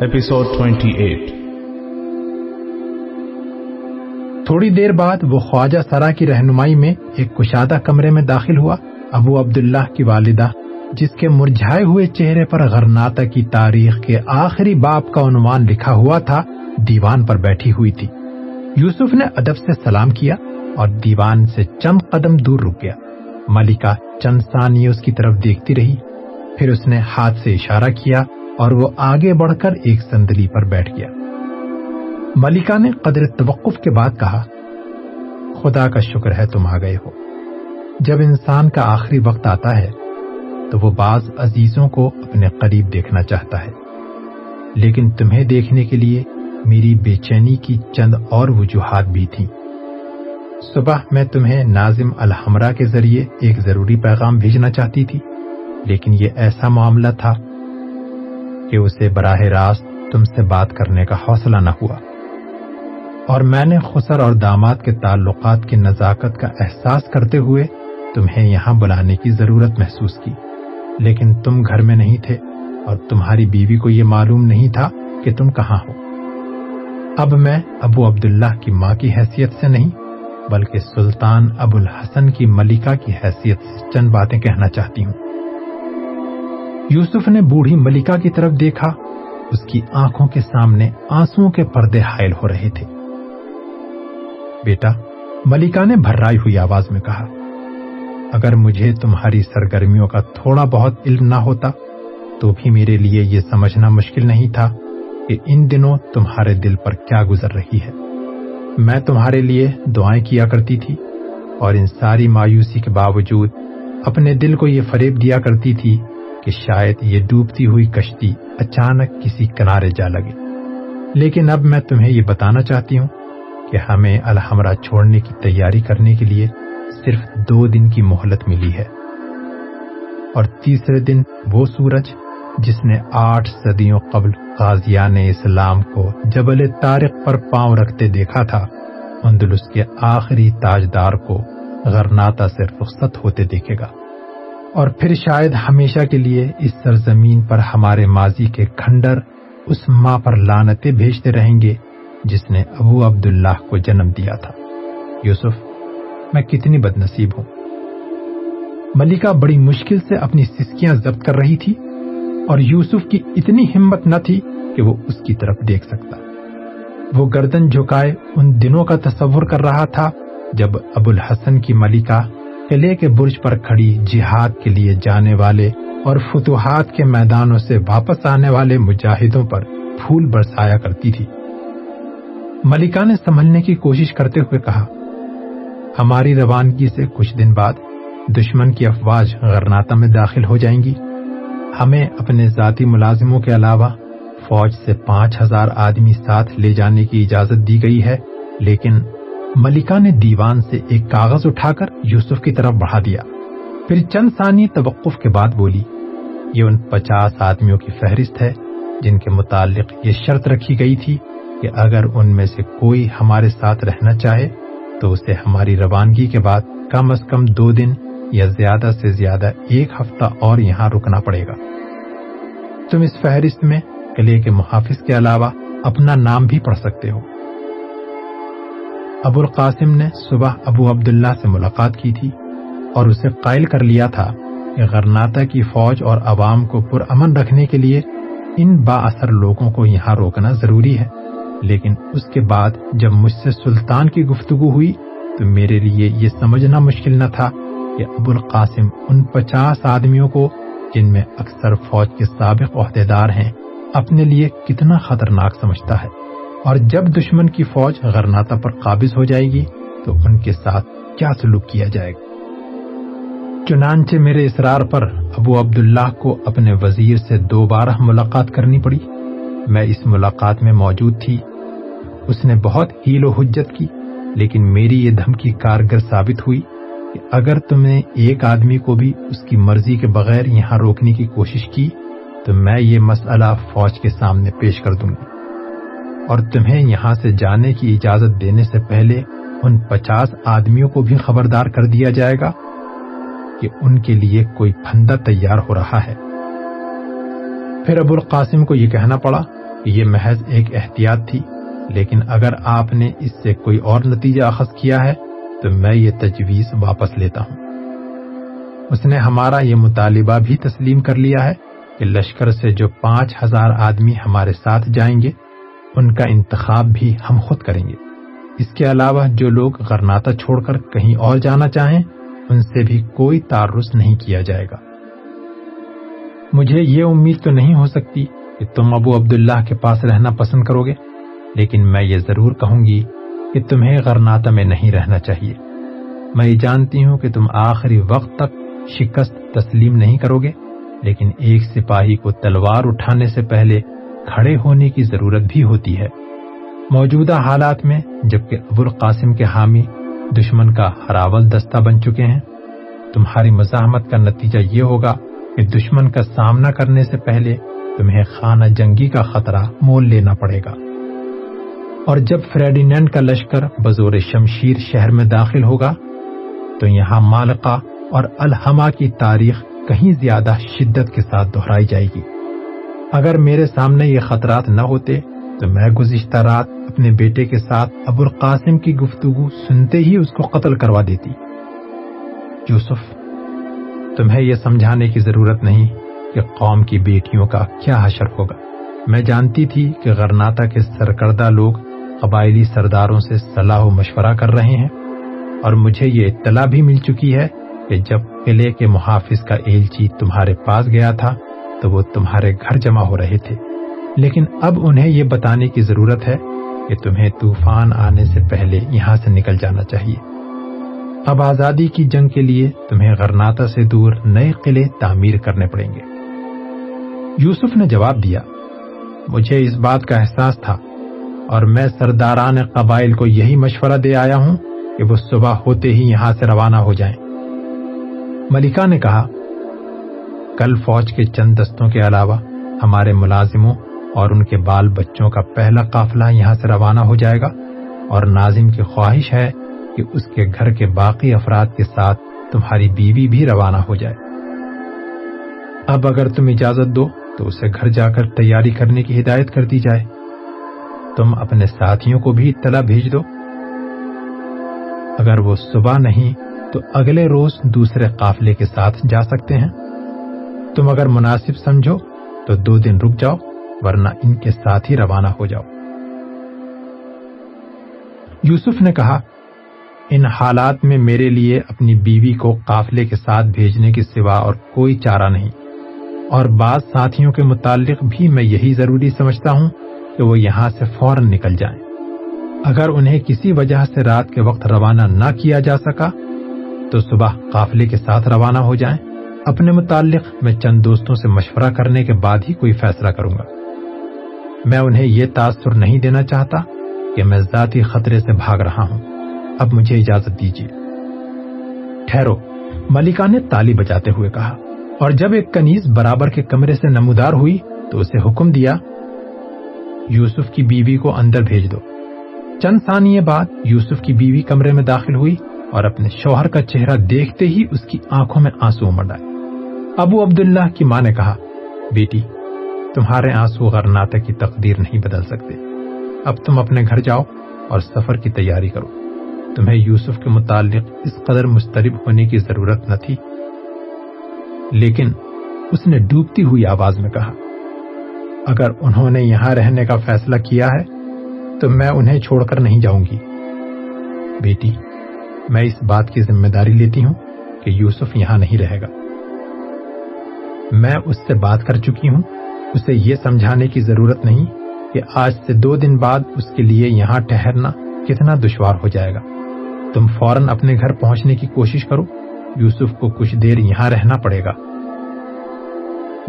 الإسلام 28 تھوڑی دیر بعد وہ خواجہ سرا کی رہنمائی میں ایک کشادہ کمرے میں داخل ہوا، ابو عبداللہ کی والدہ، جس کے مرجھائے ہوئے چہرے پر غرناتا کی تاریخ کے آخری باپ کا عنوان لکھا ہوا تھا، دیوان پر بیٹھی ہوئی تھی۔ یوسف نے ادب سے سلام کیا۔ اور دیوان سے چند قدم دور رک گیا۔ ملکہ چند ثانیے اس کی طرف دیکھتی رہی، پھر اس نے ہاتھ سے اشارہ کیا اور وہ آگے بڑھ کر ایک سندلی پر بیٹھ گیا۔ ملکہ نے قدر توقف کے بعد کہا، خدا کا شکر ہے تم آ گئے ہو۔ جب انسان کا آخری وقت آتا ہے، تو وہ بعض عزیزوں کو اپنے قریب دیکھنا چاہتا ہے۔ لیکن تمہیں دیکھنے کے لیے میری بے چینی کی چند اور وجوہات بھی تھیں۔ صبح میں تمہیں ناظم الحمرہ کے ذریعے ایک ضروری پیغام بھیجنا چاہتی تھی، لیکن یہ ایسا معاملہ تھا کہ اسے براہ راست تم سے بات کرنے کا حوصلہ نہ ہوا۔ اور میں نے خسر اور داماد کے تعلقات کی نزاکت کا احساس کرتے ہوئے تمہیں یہاں بلانے کی ضرورت محسوس کی۔ لیکن تم گھر میں نہیں تھے اور تمہاری بیوی کو یہ معلوم نہیں تھا کہ تم کہاں ہو۔ اب میں ابو عبداللہ کی ماں کی حیثیت سے نہیں بلکہ سلطان ابو الحسن کی ملکہ کی حیثیت سے چند باتیں کہنا چاہتی ہوں۔ یوسف نے بوڑھی ملکہ کی طرف دیکھا، اس کی آنکھوں کے سامنے آنسو کے پردے حائل ہو رہے تھے۔ بیٹا، ملکہ نے بھرائی ہوئی آواز میں کہا، اگر مجھے تمہاری سرگرمیوں کا تھوڑا بہت علم نہ ہوتا، تو بھی میرے لیے یہ سمجھنا مشکل نہیں تھا کہ ان دنوں تمہارے دل پر کیا گزر رہی ہے۔ میں تمہارے لیے دعائیں کیا کرتی تھی، اور ان ساری مایوسی کے باوجود اپنے دل کو یہ فریب دیا کرتی تھی کہ شاید یہ ڈوبتی ہوئی کشتی اچانک کسی کنارے جا لگے۔ لیکن اب میں تمہیں یہ بتانا چاہتی ہوں کہ ہمیں الحمرہ چھوڑنے کی تیاری کرنے کے لیے صرف دو دن کی مہلت ملی ہے۔ اور تیسرے دن وہ سورج جس نے آٹھ صدیوں قبل غازیان اسلام کو جبل طارق پر پاؤں رکھتے دیکھا تھا، اندلس کے آخری تاجدار کو غرناتا سے رخصت ہوتے دیکھے گا۔ اور پھر شاید ہمیشہ کے لیے اس سرزمین پر ہمارے ماضی کے کھنڈر اس ماں پر لانتیں بھیجتے رہیں گے جس نے ابو عبداللہ کو جنم دیا تھا۔ یوسف، میں کتنی بد نصیب ہوں۔ ملکہ بڑی مشکل سے اپنی سسکیاں ضبط کر رہی تھی۔ اور یوسف کی اتنی ہمت نہ تھی کہ وہ اس کی طرف دیکھ سکتا۔ وہ گردن جھکائے ان دنوں کا تصور کر رہا تھا جب ابو الحسن کی ملکہ قلعے کے برج پر کھڑی جہاد کے لیے جانے والے اور فتوحات کے میدانوں سے واپس آنے والے مجاہدوں پر پھول برسایا کرتی تھی۔ ملکہ نے سنبھلنے کی کوشش کرتے ہوئے کہا، ہماری روانگی سے کچھ دن بعد دشمن کی افواج غرناتا میں داخل ہو جائیں گی۔ ہمیں اپنے ذاتی ملازموں کے علاوہ فوج سے پانچ ہزار آدمی ساتھ لے جانے کی اجازت دی گئی ہے، لیکن ملکہ نے دیوان سے ایک کاغذ اٹھا کر یوسف کی طرف بڑھا دیا۔ پھر چند ثانی توقف کے بعد بولی، یہ ان پچاس آدمیوں کی فہرست ہے جن کے متعلق یہ شرط رکھی گئی تھی کہ اگر ان میں سے کوئی ہمارے ساتھ رہنا چاہے تو اسے ہماری روانگی کے بعد کم از کم دو دن یا زیادہ سے زیادہ ایک ہفتہ اور یہاں رکنا پڑے گا۔ تم اس فہرست میں قلعے کے محافظ کے علاوہ اپنا نام بھی پڑھ سکتے ہو۔ ابو القاسم نے صبح ابو عبداللہ سے ملاقات کی تھی اور اسے قائل کر لیا تھا کہ غرناتا کی فوج اور عوام کو پرامن رکھنے کے لیے ان با اثر لوگوں کو یہاں روکنا ضروری ہے۔ لیکن اس کے بعد جب مجھ سے سلطان کی گفتگو ہوئی تو میرے لیے یہ سمجھنا مشکل نہ تھا کہ ابو القاسم ان پچاس آدمیوں کو، جن میں اکثر فوج کے سابق عہدیدار ہیں، اپنے لیے کتنا خطرناک سمجھتا ہے۔ اور جب دشمن کی فوج غرناتا پر قابض ہو جائے گی، تو ان کے ساتھ کیا سلوک کیا جائے گا؟ چنانچہ میرے اصرار پر ابو عبداللہ کو اپنے وزیر سے دوبارہ ملاقات کرنی پڑی۔ میں اس ملاقات میں موجود تھی۔ اس نے بہت ہیل و حجت کی، لیکن میری یہ دھمکی کارگر ثابت ہوئی۔ کہ اگر تم نے ایک آدمی کو بھی اس کی مرضی کے بغیر یہاں روکنے کی کوشش کی، تو میں یہ مسئلہ فوج کے سامنے پیش کر دوں گی اور تمہیں یہاں سے جانے کی اجازت دینے سے پہلے ان پچاس آدمیوں کو بھی خبردار کر دیا جائے گا کہ ان کے لیے کوئی پھندا تیار ہو رہا ہے۔ پھر ابو القاسم کو یہ کہنا پڑا کہ یہ محض ایک احتیاط تھی، لیکن اگر آپ نے اس سے کوئی اور نتیجہ اخذ کیا ہے تو میں یہ تجویز واپس لیتا ہوں۔ اس نے ہمارا یہ مطالبہ بھی تسلیم کر لیا ہے کہ لشکر سے جو پانچ ہزار آدمی ہمارے ساتھ جائیں گے، ان کا انتخاب بھی ہم خود کریں گے۔ اس کے علاوہ جو لوگ غرناتا چھوڑ کر کہیں اور جانا چاہیں، ان سے بھی کوئی تعرض نہیں کیا جائے گا۔ مجھے یہ امید تو نہیں ہو سکتی کہ تم ابو عبداللہ کے پاس رہنا پسند کرو گے، لیکن میں یہ ضرور کہوں گی کہ تمہیں غرناتا میں نہیں رہنا چاہیے۔ میں یہ جانتی ہوں کہ تم آخری وقت تک شکست تسلیم نہیں کرو گے، لیکن ایک سپاہی کو تلوار اٹھانے سے پہلے کھڑے ہونے کی ضرورت بھی ہوتی ہے۔ موجودہ حالات میں، جبکہ ابو القاسم کے حامی دشمن کا ہراول دستہ بن چکے ہیں، تمہاری مزاحمت کا نتیجہ یہ ہوگا کہ دشمن کا سامنا کرنے سے پہلے تمہیں خانہ جنگی کا خطرہ مول لینا پڑے گا۔ اور جب فریڈینڈ کا لشکر بزور شمشیر شہر میں داخل ہوگا، تو یہاں مالکا اور الحما کی تاریخ کہیں زیادہ شدت کے ساتھ دہرائی جائے گی۔ اگر میرے سامنے یہ خطرات نہ ہوتے، تو میں گزشتہ رات اپنے بیٹے کے ساتھ ابو القاسم کی گفتگو سنتے ہی اس کو قتل کروا دیتی۔ یوسف، تمہیں یہ سمجھانے کی ضرورت نہیں کہ قوم کی بیٹیوں کا کیا حشر ہوگا۔ میں جانتی تھی کہ غرناتا کے سرکردہ لوگ قبائلی سرداروں سے صلاح و مشورہ کر رہے ہیں اور مجھے یہ اطلاع بھی مل چکی ہے کہ جب قلعے کے محافظ کا ایلچی تمہارے پاس گیا تھا تو وہ تمہارے گھر جمع ہو رہے تھے۔ لیکن اب انہیں یہ بتانے کی ضرورت ہے کہ تمہیں طوفان آنے سے پہلے یہاں سے نکل جانا چاہیے۔ اب آزادی کی جنگ کے لیے تمہیں غرناتا سے دور نئے قلعے تعمیر کرنے پڑیں گے۔ یوسف نے جواب دیا، مجھے اس بات کا احساس تھا اور میں سرداران قبائل کو یہی مشورہ دے آیا ہوں کہ وہ صبح ہوتے ہی یہاں سے روانہ ہو جائیں۔ ملکہ نے کہا، کل فوج کے چند دستوں کے علاوہ ہمارے ملازموں اور ان کے بال بچوں کا پہلا قافلہ یہاں سے روانہ ہو جائے گا اور ناظم کی خواہش ہے کہ اس کے گھر کے باقی افراد کے ساتھ تمہاری بیوی بھی روانہ ہو جائے۔ اب اگر تم اجازت دو تو اسے گھر جا کر تیاری کرنے کی ہدایت کر دی جائے۔ تم اپنے ساتھیوں کو بھی اطلاع بھیج دو۔ اگر وہ صبح نہیں، تو اگلے روز دوسرے قافلے کے ساتھ جا سکتے ہیں۔ تم اگر مناسب سمجھو، تو دو دن رک جاؤ، ورنہ ان کے ساتھ ہی روانہ ہو جاؤ۔ یوسف نے کہا، ان حالات میں میرے لیے اپنی بیوی کو قافلے کے ساتھ بھیجنے کے سوا اور کوئی چارہ نہیں۔ اور بعض ساتھیوں کے متعلق بھی میں یہی ضروری سمجھتا ہوں۔ کہ وہ یہاں سے فوراً نکل جائیں۔ اگر انہیں کسی وجہ سے رات کے وقت روانہ نہ کیا جا سکا، تو صبح قافلے کے ساتھ روانہ ہو جائیں۔ اپنے متعلق میں چند دوستوں سے مشورہ کرنے کے بعد ہی کوئی فیصلہ کروں گا۔ میں انہیں یہ تاثر نہیں دینا چاہتا کہ میں ذاتی خطرے سے بھاگ رہا ہوں۔ اب مجھے اجازت دیجیے۔ ٹھہرو۔ ملکہ نے تالی بجاتے ہوئے کہا، اور جب ایک کنیز برابر کے کمرے سے نمودار ہوئی تو اسے حکم دیا یوسف کی بیوی کو اندر بھیج دو۔ چند ثانیے بعد یوسف کی بیوی کمرے میں داخل ہوئی اور اپنے شوہر کا چہرہ دیکھتے ہی اس کی آنکھوں میں آنسو امڑ آئے۔ ابو عبداللہ کی ماں نے کہا، بیٹی، تمہارے آنسو غرناتا کی تقدیر نہیں بدل سکتے۔ اب تم اپنے گھر جاؤ اور سفر کی تیاری کرو۔ تمہیں یوسف کے متعلق اس قدر مسترب ہونے کی ضرورت نہ تھی۔ لیکن اس نے ڈوبتی ہوئی آواز میں کہا اگر انہوں نے یہاں رہنے کا فیصلہ کیا ہے، تو میں انہیں چھوڑ کر نہیں جاؤں گی۔ بیٹی، میں اس بات کی ذمہ داری لیتی ہوں کہ یوسف یہاں نہیں رہے گا۔ میں اس سے بات کر چکی ہوں۔ اسے یہ سمجھانے کی ضرورت نہیں کہ آج سے دو دن بعد اس کے لیے یہاں ٹھہرنا کتنا دشوار ہو جائے گا۔ تم فوراً اپنے گھر پہنچنے کی کوشش کرو۔ یوسف کو کچھ دیر یہاں رہنا پڑے گا۔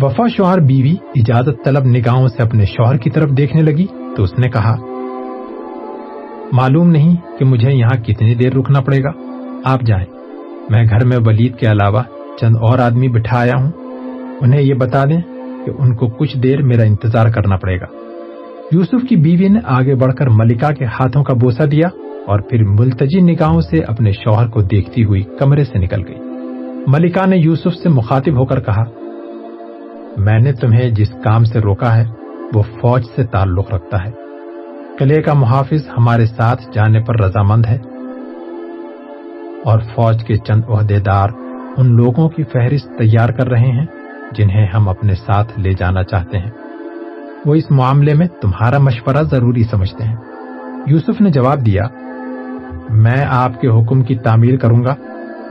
وفا شوہر بیوی اجازت طلب نگاہوں سے اپنے شوہر کی طرف دیکھنے لگی تو اس نے کہا، معلوم نہیں کہ مجھے یہاں کتنی دیر رکنا پڑے گا۔ آپ جائیں۔ میں گھر میں ولید کے علاوہ چند اور آدمی بٹھایا ہوں۔ انہیں یہ بتا دیں کہ ان کو کچھ دیر میرا انتظار کرنا پڑے گا۔ یوسف کی بیوی نے آگے بڑھ کر ملکہ کے ہاتھوں کا بوسا دیا اور پھر ملتجی نگاہوں سے اپنے شوہر کو دیکھتی ہوئی کمرے سے نکل گئی۔ ملکہ نے یوسف سے مخاطب ہو کر کہا میں نے تمہیں جس کام سے روکا ہے، وہ فوج سے تعلق رکھتا ہے۔ قلعے کا محافظ ہمارے ساتھ جانے پر رضامند ہے۔ اور فوج کے چند عہدے دار ان لوگوں کی فہرست تیار کر رہے ہیں، جنہیں ہم اپنے ساتھ لے جانا چاہتے ہیں۔ وہ اس معاملے میں تمہارا مشورہ ضروری سمجھتے ہیں۔ یوسف نے جواب دیا، میں آپ کے حکم کی تعمیل کروں گا،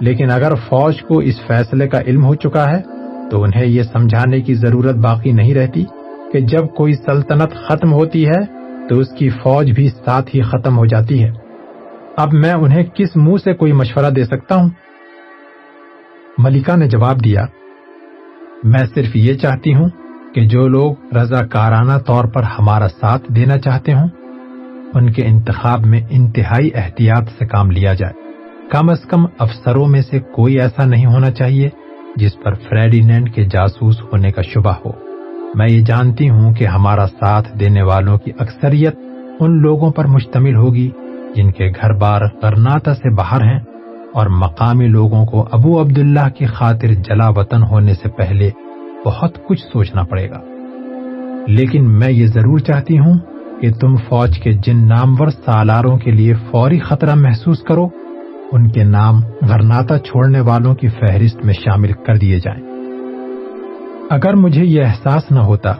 لیکن اگر فوج کو اس فیصلے کا علم ہو چکا ہے تو انہیں یہ سمجھانے کی ضرورت باقی نہیں رہتی کہ جب کوئی سلطنت ختم ہوتی ہے تو اس کی فوج بھی ساتھ ہی ختم ہو جاتی ہے۔ اب میں انہیں کس منہ سے کوئی مشورہ دے سکتا ہوں؟ ملکہ نے جواب دیا، میں صرف یہ چاہتی ہوں کہ جو لوگ رضا کارانہ طور پر ہمارا ساتھ دینا چاہتے ہوں، ان کے انتخاب میں انتہائی احتیاط سے کام لیا جائے۔ کم از کم افسروں میں سے کوئی ایسا نہیں ہونا چاہیے جس پر فریڈینینڈ کے جاسوس ہونے کا شبہ ہو۔ میں یہ جانتی ہوں کہ ہمارا ساتھ دینے والوں کی اکثریت ان لوگوں پر مشتمل ہوگی جن کے گھر بار کرناتا سے باہر ہیں اور مقامی لوگوں کو ابو عبداللہ کی خاطر جلا وطن ہونے سے پہلے بہت کچھ سوچنا پڑے گا۔ لیکن میں یہ ضرور چاہتی ہوں کہ تم فوج کے جن نامور سالاروں کے لیے فوری خطرہ محسوس کرو ان کے نام غرناتا چھوڑنے والوں کی فہرست میں شامل کر دیے جائیں۔ اگر مجھے یہ احساس نہ ہوتا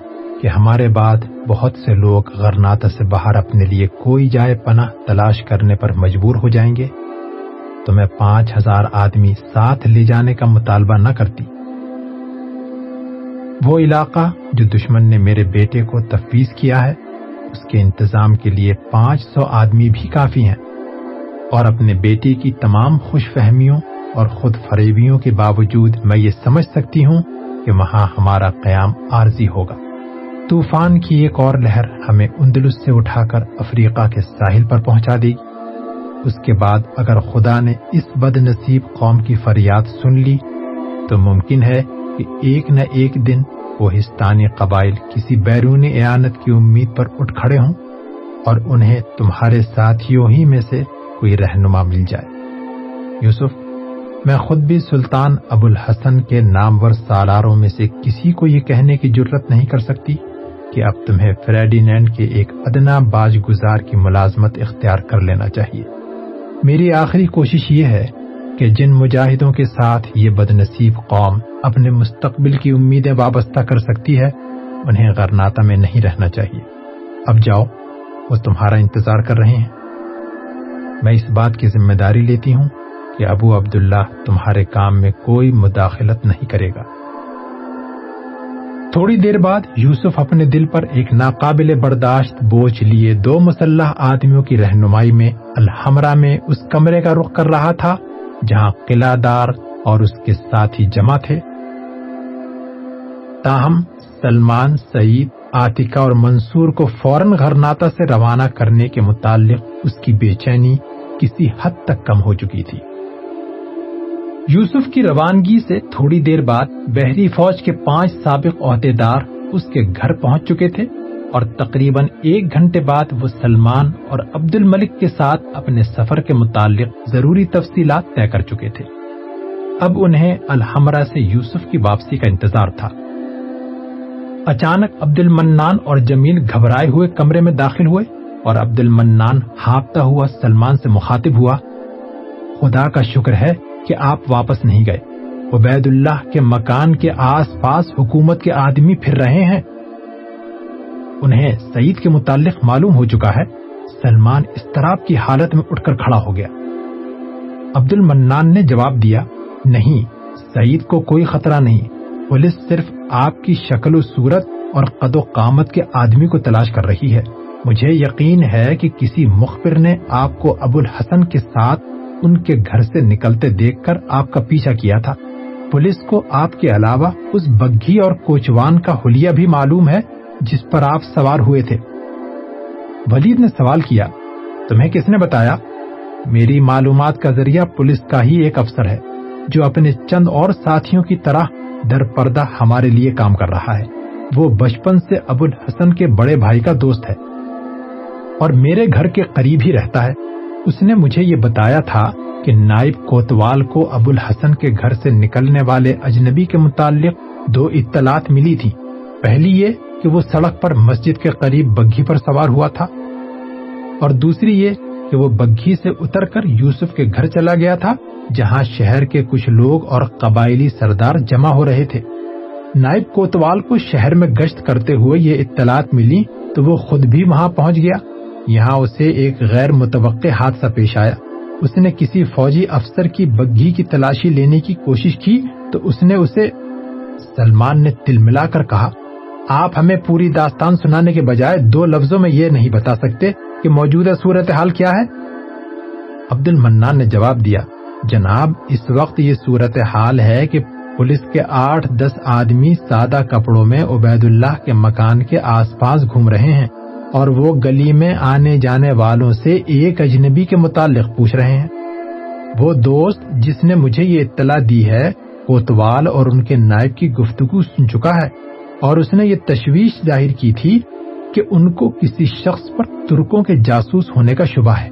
کہ ہمارے بعد بہت سے لوگ غرناتا سے باہر اپنے لیے کوئی جائے پناہ تلاش کرنے پر مجبور ہو جائیں گے، تو میں پانچ ہزار آدمی ساتھ لے جانے کا مطالبہ نہ کرتی۔ وہ علاقہ جو دشمن نے میرے بیٹے کو تفویض کیا ہے، اس کے انتظام کے لیے پانچ سو آدمی بھی کافی ہیں۔ اور اپنے بیٹے کی تمام خوش فہمیوں اور خود فریبیوں کے باوجود میں یہ سمجھ سکتی ہوں کہ وہاں ہمارا قیام عارضی ہوگا۔ طوفان کی ایک اور لہر ہمیں اندلس سے اٹھا کر افریقہ کے ساحل پر پہنچا دے گی۔ اس کے بعد اگر خدا نے اس بد نصیب قوم کی فریاد سن لی، تو ممکن ہے کہ ایک نہ ایک دن وہ ہستانی قبائل کسی بیرون اعانت کی امید پر اٹھ کھڑے ہوں اور انہیں تمہارے ساتھیوں ہی میں سے کوئی رہنما مل جائے۔ یوسف، میں خود بھی سلطان ابو الحسن کے نامور سالاروں میں سے کسی کو یہ کہنے کی جرت نہیں کر سکتی کہ اب تمہیں فریڈینینڈ کے ایک ادنا باج گزار کی ملازمت اختیار کر لینا چاہیے۔ میری آخری کوشش یہ ہے کہ جن مجاہدوں کے ساتھ یہ بد نصیب قوم اپنے مستقبل کی امیدیں وابستہ کر سکتی ہے، انہیں غرناتا میں نہیں رہنا چاہیے۔ اب جاؤ، وہ تمہارا انتظار کر رہے ہیں۔ میں اس بات کی ذمہ داری لیتی ہوں کہ ابو عبداللہ تمہارے کام میں کوئی مداخلت نہیں کرے گا۔ تھوڑی دیر بعد یوسف اپنے دل پر ایک ناقابل برداشت بوجھ لیے دو مسلح آدمیوں کی رہنمائی میں الحمرہ میں اس کمرے کا رخ کر رہا تھا، جہاں قلعہ دار اور اس کے ساتھی جمع تھے۔ تاہم، سلمان، سعید آتکا اور منصور کو فوراً گھرناتا سے روانہ کرنے کے متعلق اس کی بے چینی کسی حد تک کم ہو چکی تھی۔ یوسف کی روانگی سے تھوڑی دیر بعد بحری فوج کے پانچ سابق عہدے دار اس کے گھر پہنچ چکے تھے اور تقریباً ایک گھنٹے بعد وہ سلمان اور عبد الملک کے ساتھ اپنے سفر کے متعلق ضروری تفصیلات طے کر چکے تھے۔ اب انہیں الحمرہ سے یوسف کی واپسی کا انتظار تھا۔ اچانک عبد المنان اور جمیل گھبرائے ہوئے کمرے میں داخل ہوئے۔ اور عبد المنان ہاپتا ہوا سلمان سے مخاطب ہوا، خدا کا شکر ہے کہ آپ واپس نہیں گئے۔ عبید اللہ کے مکان کے آس پاس حکومت کے آدمی پھر رہے ہیں۔ انہیں سعید کے متعلق معلوم ہو چکا ہے، سلمان استراب کی حالت میں اٹھ کر کھڑا ہو گیا۔ عبد المنان نے جواب دیا، نہیں، سعید کو کوئی خطرہ نہیں۔ پولیس صرف آپ کی شکل و صورت اور قد و قامت کے آدمی کو تلاش کر رہی ہے۔ مجھے یقین ہے کہ کسی مخبر نے آپ کو ابو الحسن کے ساتھ ان کے گھر سے نکلتے دیکھ کر آپ کا پیچھا کیا تھا۔ پولیس کو آپ کے علاوہ اس بگھی اور کوچوان کا حلیہ بھی معلوم ہے جس پر آپ سوار ہوئے تھے۔ ولید نے سوال کیا، تمہیں کس نے بتایا؟ میری معلومات کا ذریعہ پولیس کا ہی ایک افسر ہے جو اپنے چند اور ساتھیوں کی طرح در پردہ ہمارے لیے کام کر رہا ہے۔ وہ بچپن سے ابو الحسن کے بڑے بھائی کا دوست ہے۔ اور میرے گھر کے قریب ہی رہتا ہے۔ اس نے مجھے یہ بتایا تھا کہ نائب کوتوال کو ابو الحسن کے گھر سے نکلنے والے اجنبی کے متعلق دو اطلاعات ملی تھی۔ پہلی یہ کہ وہ سڑک پر مسجد کے قریب بگھی پر سوار ہوا تھا اور دوسری یہ کہ وہ بگھی سے اتر کر یوسف کے گھر چلا گیا تھا، جہاں شہر کے کچھ لوگ اور قبائلی سردار جمع ہو رہے تھے۔ نائب کوتوال کو شہر میں گشت کرتے ہوئے یہ اطلاعات ملی تو وہ خود بھی وہاں پہنچ گیا۔ یہاں اسے ایک غیر متوقع حادثہ پیش آیا۔ اس نے کسی فوجی افسر کی بگھی کی تلاشی لینے کی کوشش کی تو اس نے اسے سلمان نے تل ملا کر کہا، آپ ہمیں پوری داستان سنانے کے بجائے دو لفظوں میں یہ نہیں بتا سکتے کہ موجودہ صورتحال کیا ہے۔ عبد المنان نے جواب دیا، جناب، اس وقت یہ صورتحال ہے کہ پولیس کے آٹھ دس آدمی سادہ کپڑوں میں عبید اللہ کے مکان کے آس پاس گھوم رہے ہیں۔ اور وہ گلی میں آنے جانے والوں سے ایک اجنبی کے متعلق پوچھ رہے ہیں۔ وہ دوست جس نے مجھے یہ اطلاع دی ہے، کوتوال اور ان کے نائب کی گفتگو سن چکا ہے اور اس نے یہ تشویش ظاہر کی تھی کہ ان کو کسی شخص پر ترکوں کے جاسوس ہونے کا شبہ ہے۔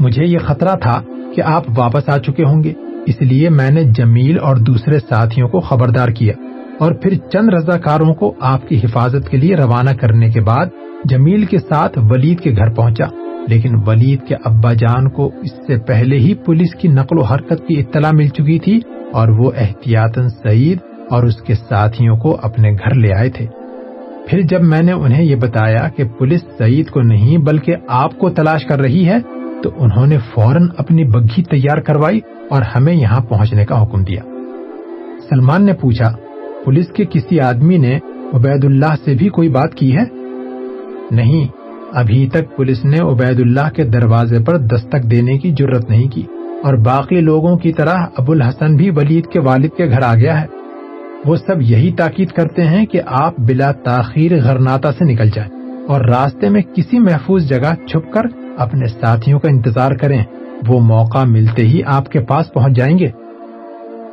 مجھے یہ خطرہ تھا کہ آپ واپس آ چکے ہوں گے، اس لیے میں نے جمیل اور دوسرے ساتھیوں کو خبردار کیا اور پھر چند رضاکاروں کو آپ کی حفاظت کے لیے روانہ کرنے کے بعد جمیل کے ساتھ ولید کے گھر پہنچا، لیکن ولید کے ابا جان کو اس سے پہلے ہی پولیس کی نقل و حرکت کی اطلاع مل چکی تھی اور وہ احتیاطاً سعید اور اس کے ساتھیوں کو اپنے گھر لے آئے تھے۔ پھر جب میں نے انہیں یہ بتایا کہ پولیس سعید کو نہیں بلکہ آپ کو تلاش کر رہی ہے، تو انہوں نے فوراً اپنی بگھی تیار کروائی اور ہمیں یہاں پہنچنے کا حکم دیا۔ سلمان نے پوچھا، پولیس کے کسی آدمی نے عبید اللہ سے بھی کوئی بات کی ہے؟ نہیں۔ ابھی تک پولیس نے عبید اللہ کے دروازے پر دستک دینے کی ضرورت نہیں کی۔ اور باقی لوگوں کی طرح ابو الحسن بھی ولید کے والد کے گھر آ گیا ہے۔ وہ سب یہی تاکید کرتے ہیں کہ آپ بلا تاخیر غرناتا سے نکل جائیں اور راستے میں کسی محفوظ جگہ چھپ کر اپنے ساتھیوں کا انتظار کریں۔ وہ موقع ملتے ہی آپ کے پاس پہنچ جائیں گے۔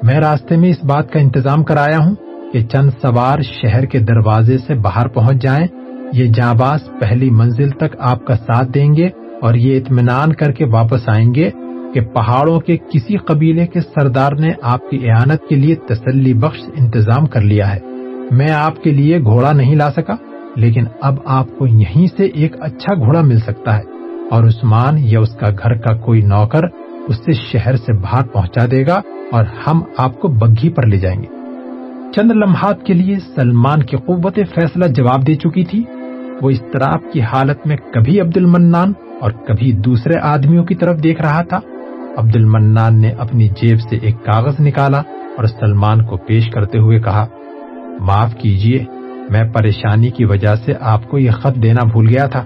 میں راستے میں اس بات کا انتظام کرایا ہوں کہ چند سوار شہر کے دروازے سے باہر پہنچ جائیں یہ جانباز پہلی منزل تک آپ کا ساتھ دیں گے اور یہ اطمینان کر کے واپس آئیں گے کہ پہاڑوں کے کسی قبیلے کے سردار نے آپ کی اعانت کے لیے تسلی بخش انتظام کر لیا ہے۔ میں آپ کے لیے گھوڑا نہیں لا سکا، لیکن اب آپ کو یہیں سے ایک اچھا گھوڑا مل سکتا ہے اور عثمان یا اس کا گھر کا کوئی نوکر اس سے شہر سے باہر پہنچا دے گا اور ہم آپ کو بگھی پر لے جائیں گے۔ چند لمحات کے لیے سلمان کی قوت فیصلہ جواب دے چکی تھی۔ وہ اس طرح کی حالت میں کبھی عبد المنان اور کبھی دوسرے آدمیوں کی طرف دیکھ رہا تھا۔ عبد المنان نے اپنی جیب سے ایک کاغذ نکالا اور سلمان کو پیش کرتے ہوئے کہا، معاف کیجیے، میں پریشانی کی وجہ سے آپ کو یہ خط دینا بھول گیا تھا۔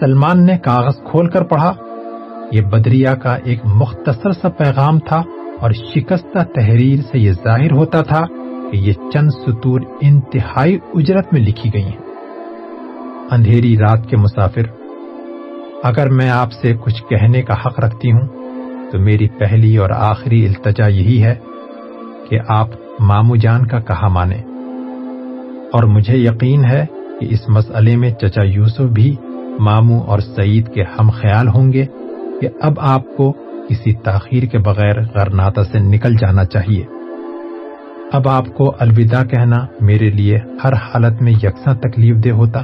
سلمان نے کاغذ کھول کر پڑھا، یہ بدریا کا ایک مختصر سا پیغام تھا اور شکستہ تحریر سے یہ ظاہر ہوتا تھا کہ یہ چند سطور انتہائی اجرت میں لکھی گئی ہیں۔ اندھیری رات کے مسافر، اگر میں آپ سے کچھ کہنے کا حق رکھتی ہوں، تو میری پہلی اور آخری التجا یہی ہے کہ آپ مامو جان کا کہا مانے اور مجھے یقین ہے کہ اس مسئلے میں چچا یوسف بھی مامو اور سعید کے ہم خیال ہوں گے کہ اب آپ کو کسی تاخیر کے بغیر غرناتا سے نکل جانا چاہیے۔ اب آپ کو الوداع کہنا میرے لیے ہر حالت میں یکساں تکلیف دہ ہوتا۔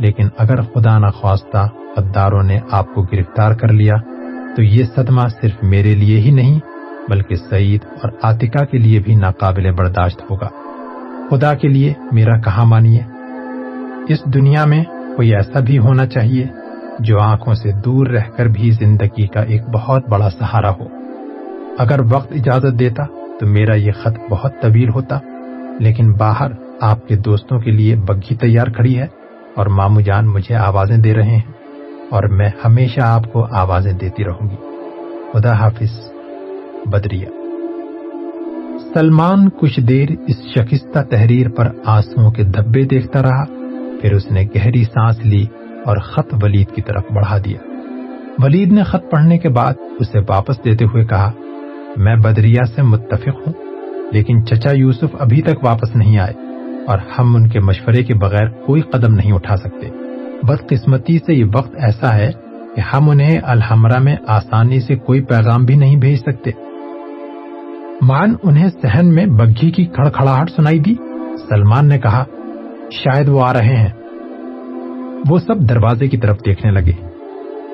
لیکن اگر خدا نخواستہ غداروں نے آپ کو گرفتار کر لیا، تو یہ صدمہ صرف میرے لیے ہی نہیں، بلکہ سعید اور آتکا کے لیے بھی ناقابل برداشت ہوگا۔ خدا کے لیے میرا کہاں مانیے؟ اس دنیا میں کوئی ایسا بھی ہونا چاہیے جو آنکھوں سے دور رہ کر بھی زندگی کا ایک بہت بڑا سہارا ہو۔ اگر وقت اجازت دیتا تو میرا یہ خط بہت طویل ہوتا، لیکن باہر آپ کے دوستوں کے لیے بگھی تیار کھڑی ہے۔ اور مامو جان مجھے آوازیں دے رہے ہیں اور میں ہمیشہ آپ کو آوازیں دیتی رہوں گی۔ خدا حافظ۔ بدریہ۔ سلمان کچھ دیر اس شکستہ تحریر پر آنسوؤں کے دھبے دیکھتا رہا، پھر اس نے گہری سانس لی اور خط ولید کی طرف بڑھا دیا۔ ولید نے خط پڑھنے کے بعد اسے واپس دیتے ہوئے کہا، میں بدریہ سے متفق ہوں، لیکن چچا یوسف ابھی تک واپس نہیں آئے۔ اور ہم ان کے مشورے کے بغیر کوئی قدم نہیں اٹھا سکتے۔ بدقسمتی سے یہ وقت ایسا ہے کہ ہم انہیں الحمرہ میں آسانی سے کوئی پیغام بھی نہیں بھیج سکتے۔ مان انہیں سہن میں بگھی کی کھڑکھڑاہٹ سنائی دی۔ سلمان نے کہا، شاید وہ آ رہے ہیں۔ وہ سب دروازے کی طرف دیکھنے لگے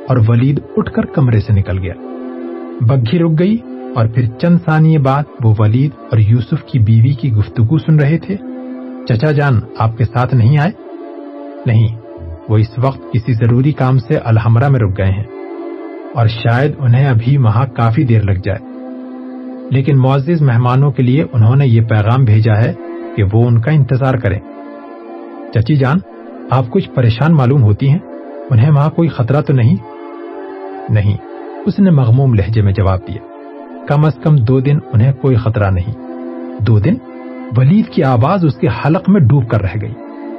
اور ولید اٹھ کر کمرے سے نکل گیا۔ بگھی رک گئی اور پھر چند ثانیے بعد وہ ولید اور یوسف کی بیوی کی گفتگو سن رہے تھے۔ چچا جان، آپ کے ساتھ نہیں آئے؟ نہیں، وہ اس وقت کسی ضروری کام سے الحمرہ میں رک گئے ہیں، اور شاید انہیں ابھی وہاں کافی دیر لگ جائے۔ لیکن معزز مہمانوں کے لیے انہوں نے یہ پیغام بھیجا ہے کہ وہ ان کا انتظار کریں۔ چچی جان، آپ کچھ پریشان معلوم ہوتی ہیں؟ انہیں وہاں کوئی خطرہ تو نہیں؟ نہیں، اس نے مغموم لہجے میں جواب دیا۔ کم از کم دو دن انہیں کوئی خطرہ نہیں۔ دو دن؟ ولید کی آواز اس کے حلق میں ڈوب کر رہ گئی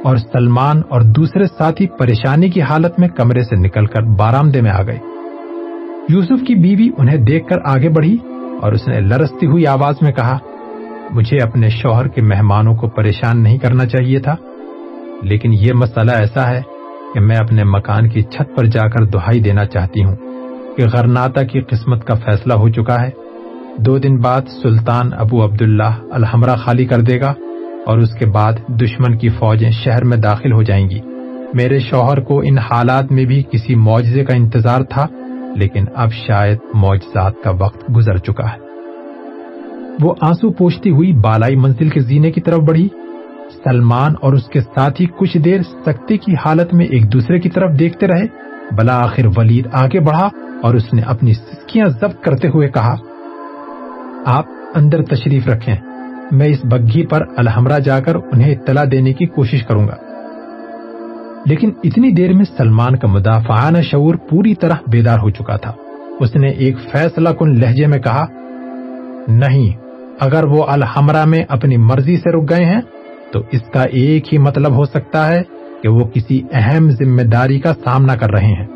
اور سلمان اور دوسرے ساتھی پریشانی کی حالت میں کمرے سے نکل کر بارامدے میں آ گئے۔ یوسف کی بیوی انہیں دیکھ کر آگے بڑھی اور اس نے لرستی ہوئی آواز میں کہا، مجھے اپنے شوہر کے مہمانوں کو پریشان نہیں کرنا چاہیے تھا، لیکن یہ مسئلہ ایسا ہے کہ میں اپنے مکان کی چھت پر جا کر دہائی دینا چاہتی ہوں کہ غرناتا کی قسمت کا فیصلہ ہو چکا ہے۔ دو دن بعد سلطان ابو عبداللہ الحمرہ خالی کر دے گا اور اس کے بعد دشمن کی فوجیں شہر میں داخل ہو جائیں گی۔ میرے شوہر کو ان حالات میں بھی کسی معجزے کا انتظار تھا، لیکن اب شاید معجزات کا وقت گزر چکا ہے۔ وہ آنسو پوچھتی ہوئی بالائی منزل کے زینے کی طرف بڑھی۔ سلمان اور اس کے ساتھ ہی کچھ دیر سکتے کی حالت میں ایک دوسرے کی طرف دیکھتے رہے۔ بلا آخر ولید آگے بڑھا اور اس نے اپنی سسکیاں ضبط کرتے ہوئے کہا آپ اندر تشریف رکھیں۔ میں اس بگھی پر الحمرہ جا کر انہیں اطلاع دینے کی کوشش کروں گا۔ لیکن اتنی دیر میں سلمان کا مدافعانہ شعور پوری طرح بیدار ہو چکا تھا۔ اس نے ایک فیصلہ کن لہجے میں کہا، نہیں، اگر وہ الحمرہ میں اپنی مرضی سے رک گئے ہیں، تو اس کا ایک ہی مطلب ہو سکتا ہے کہ وہ کسی اہم ذمہ داری کا سامنا کر رہے ہیں۔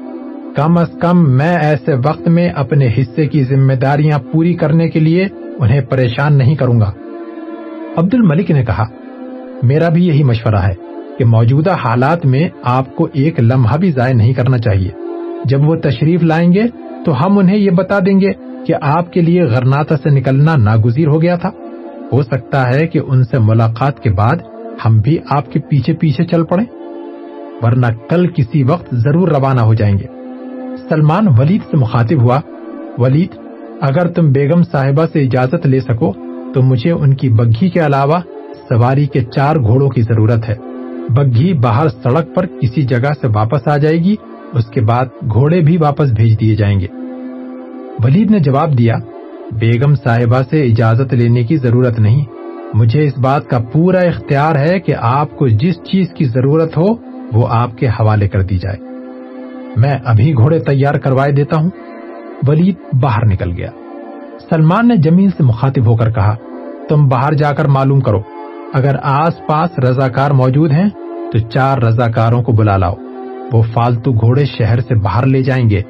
کم از کم میں ایسے وقت میں اپنے حصے کی ذمہ داریاں پوری کرنے کے لیے انہیں پریشان نہیں کروں گا۔ عبد الملک نے کہا، میرا بھی یہی مشورہ ہے کہ موجودہ حالات میں آپ کو ایک لمحہ بھی ضائع نہیں کرنا چاہیے۔ جب وہ تشریف لائیں گے تو ہم انہیں یہ بتا دیں گے کہ آپ کے لیے غرناتا سے نکلنا ناگزیر ہو گیا تھا۔ ہو سکتا ہے کہ ان سے ملاقات کے بعد ہم بھی آپ کے پیچھے پیچھے چل پڑے ورنہ کل کسی وقت ضرور روانہ ہو جائیں گے۔ سلمان ولید سے مخاطب ہوا، ولید، اگر تم بیگم صاحبہ سے اجازت لے سکو، تو مجھے ان کی بگھی کے علاوہ سواری کے چار گھوڑوں کی ضرورت ہے۔ بگھی باہر سڑک پر کسی جگہ سے واپس آ جائے گی، اس کے بعد گھوڑے بھی واپس بھیج دیے جائیں گے۔ ولید نے جواب دیا، بیگم صاحبہ سے اجازت لینے کی ضرورت نہیں۔ مجھے اس بات کا پورا اختیار ہے کہ آپ کو جس چیز کی ضرورت ہو، وہ آپ کے حوالے کر دی جائے۔ میں ابھی گھوڑے تیار کروائے دیتا ہوں۔ ولید باہر نکل گیا۔ سلمان نے جمیل سے مخاطب ہو کر کہا، تم باہر جا کر معلوم کرو، اگر آس پاس رضاکار موجود ہیں تو چار رضاکاروں کو بلا لاؤ۔ وہ فالتو گھوڑے شہر سے باہر لے جائیں گے۔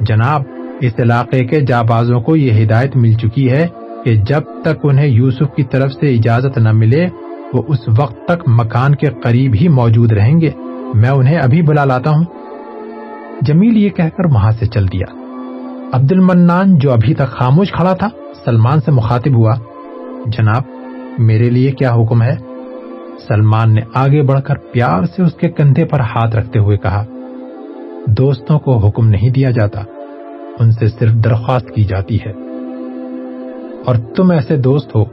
جناب، اس علاقے کے جابازوں کو یہ ہدایت مل چکی ہے کہ جب تک انہیں یوسف کی طرف سے اجازت نہ ملے، وہ اس وقت تک مکان کے قریب ہی موجود رہیں گے۔ میں انہیں ابھی بلا لاتا ہوں۔ جمیل یہ کہہ کر وہاں سے چل دیا۔ عبد المنان جو ابھی تک خاموش کھڑا تھا، سلمان سے مخاطب ہوا، جناب، میرے لیے کیا حکم ہے؟ سلمان نے آگے بڑھ کر پیار سے اس کے کندھے پر ہاتھ رکھتے ہوئے کہا، دوستوں کو حکم نہیں دیا جاتا، ان سے صرف درخواست کی جاتی ہے۔ اور تم ایسے دوست ہو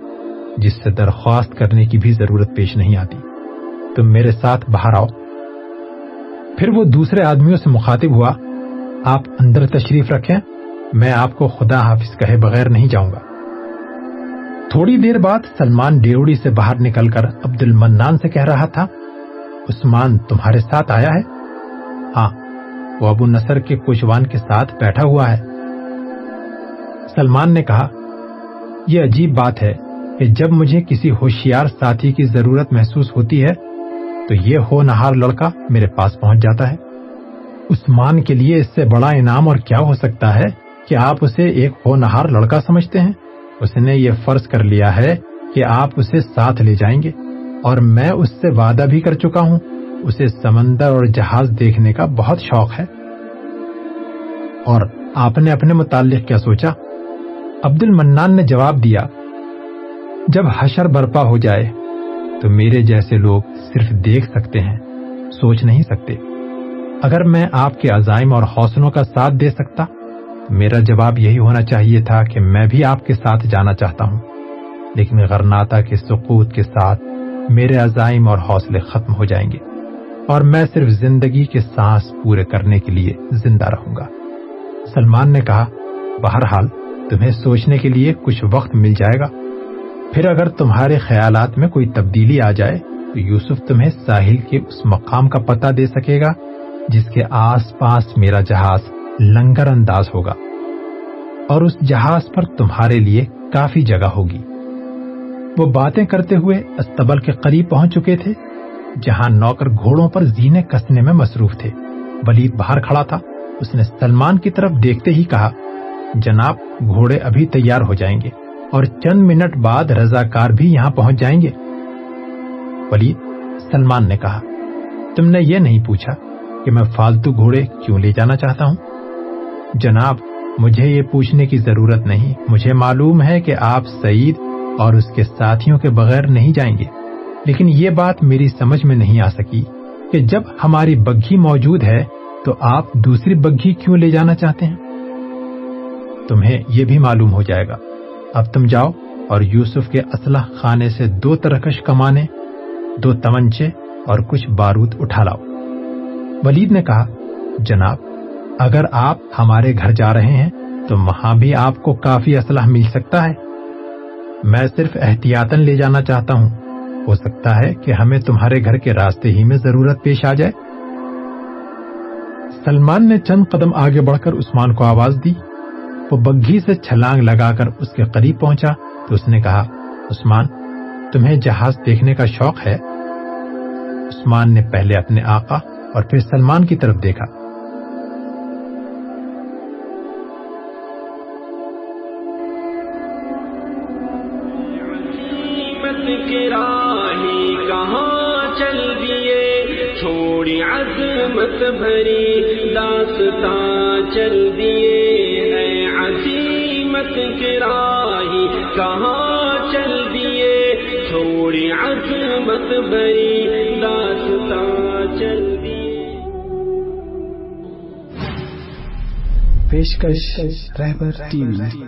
جس سے درخواست کرنے کی بھی ضرورت پیش نہیں آتی۔ تم میرے ساتھ باہر آؤ۔ پھر وہ دوسرے آدمیوں سے مخاطب ہوا، آپ اندر تشریف رکھیں، میں آپ کو خدا حافظ کہے بغیر نہیں جاؤں گا۔ تھوڑی دیر بعد سلمان ڈیوڑی سے باہر نکل کر عبد المنان سے کہہ رہا تھا، عثمان تمہارے ساتھ آیا ہے؟ ہاں وہ ابو نصر کے کوشوان کے ساتھ بیٹھا ہوا ہے۔ سلمان نے کہا، یہ عجیب بات ہے کہ جب مجھے کسی ہوشیار ساتھی کی ضرورت محسوس ہوتی ہے تو یہ ہو نہار لڑکا میرے پاس پہنچ جاتا ہے۔ عثمان کے لیے اس سے بڑا انعام اور کیا ہو سکتا ہے کہ آپ اسے ایک ہو نہار لڑکا سمجھتے ہیں؟ اس نے یہ فرض کر لیا ہے کہ آپ اسے ساتھ لے جائیں گے اور میں اس سے وعدہ بھی کر چکا ہوں۔ اسے سمندر اور جہاز دیکھنے کا بہت شوق ہے۔ اور آپ نے اپنے متعلق کیا سوچا؟ عبد المنان نے جواب دیا، جب حشر برپا ہو جائے تو میرے جیسے لوگ صرف دیکھ سکتے ہیں، سوچ نہیں سکتے۔ اگر میں آپ کے عزائم اور حوصلوں کا ساتھ دے سکتا، میرا جواب یہی ہونا چاہیے تھا کہ میں بھی آپ کے ساتھ جانا چاہتا ہوں۔ لیکن غرناتا کے سقوط کے ساتھ میرے عزائم اور حوصلے ختم ہو جائیں گے، اور میں صرف زندگی کے سانس پورے کرنے کے لیے زندہ رہوں گا۔ سلمان نے کہا، بہرحال، تمہیں سوچنے کے لیے کچھ وقت مل جائے گا؟ پھر اگر تمہارے خیالات میں کوئی تبدیلی آ جائے، تو یوسف تمہیں ساحل کے اس مقام کا پتہ دے سکے گا، جس کے آس پاس میرا جہاز لنگر انداز ہوگا۔ اور اس جہاز پر تمہارے لیے کافی جگہ ہوگی۔ وہ باتیں کرتے ہوئے استبل کے قریب پہنچ چکے تھے، جہاں نوکر گھوڑوں پر زینے کسنے میں مصروف تھے۔ ولید باہر کھڑا تھا۔ اس نے سلمان کی طرف دیکھتے ہی کہا، جناب، گھوڑے ابھی تیار ہو جائیں گے۔ اور چند منٹ بعد رضاکار بھی یہاں پہنچ جائیں گے۔ ولید، سلمان نے کہا، تم نے یہ نہیں پوچھا کہ میں فالتو گھوڑے کیوں لے جانا چاہتا ہوں؟ جناب، مجھے یہ پوچھنے کی ضرورت نہیں۔ مجھے معلوم ہے کہ آپ سعید اور اس کے ساتھیوں کے بغیر نہیں جائیں گے۔ لیکن یہ بات میری سمجھ میں نہیں آ سکی کہ جب ہماری بگھی موجود ہے تو آپ دوسری بگھی کیوں لے جانا چاہتے ہیں؟ تمہیں یہ بھی معلوم ہو جائے گا۔ اب تم جاؤ اور یوسف کے اسلحہ خانے سے دو ترکش کمانے، دو تمنچے اور کچھ بارود اٹھا لاؤ۔ ولید نے کہا، جناب، اگر آپ ہمارے گھر جا رہے ہیں تو وہاں بھی آپ کو کافی اسلحہ مل سکتا ہے۔ میں صرف احتیاطن لے جانا چاہتا ہوں۔ ہو سکتا ہے کہ ہمیں تمہارے گھر کے راستے ہی میں ضرورت پیش آ جائے۔ سلمان نے چند قدم آگے بڑھ کر عثمان کو آواز دی۔ وہ بگھی سے چھلانگ لگا کر اس کے قریب پہنچا تو اس نے کہا، عثمان، تمہیں جہاز دیکھنے کا شوق ہے؟ عثمان نے پہلے اپنے آقا اور پھر سلمان کی طرف دیکھا۔ کہاں چل دیے چھوڑی عظمت بری داستان چل دیے پیشکش رہبر ٹی وی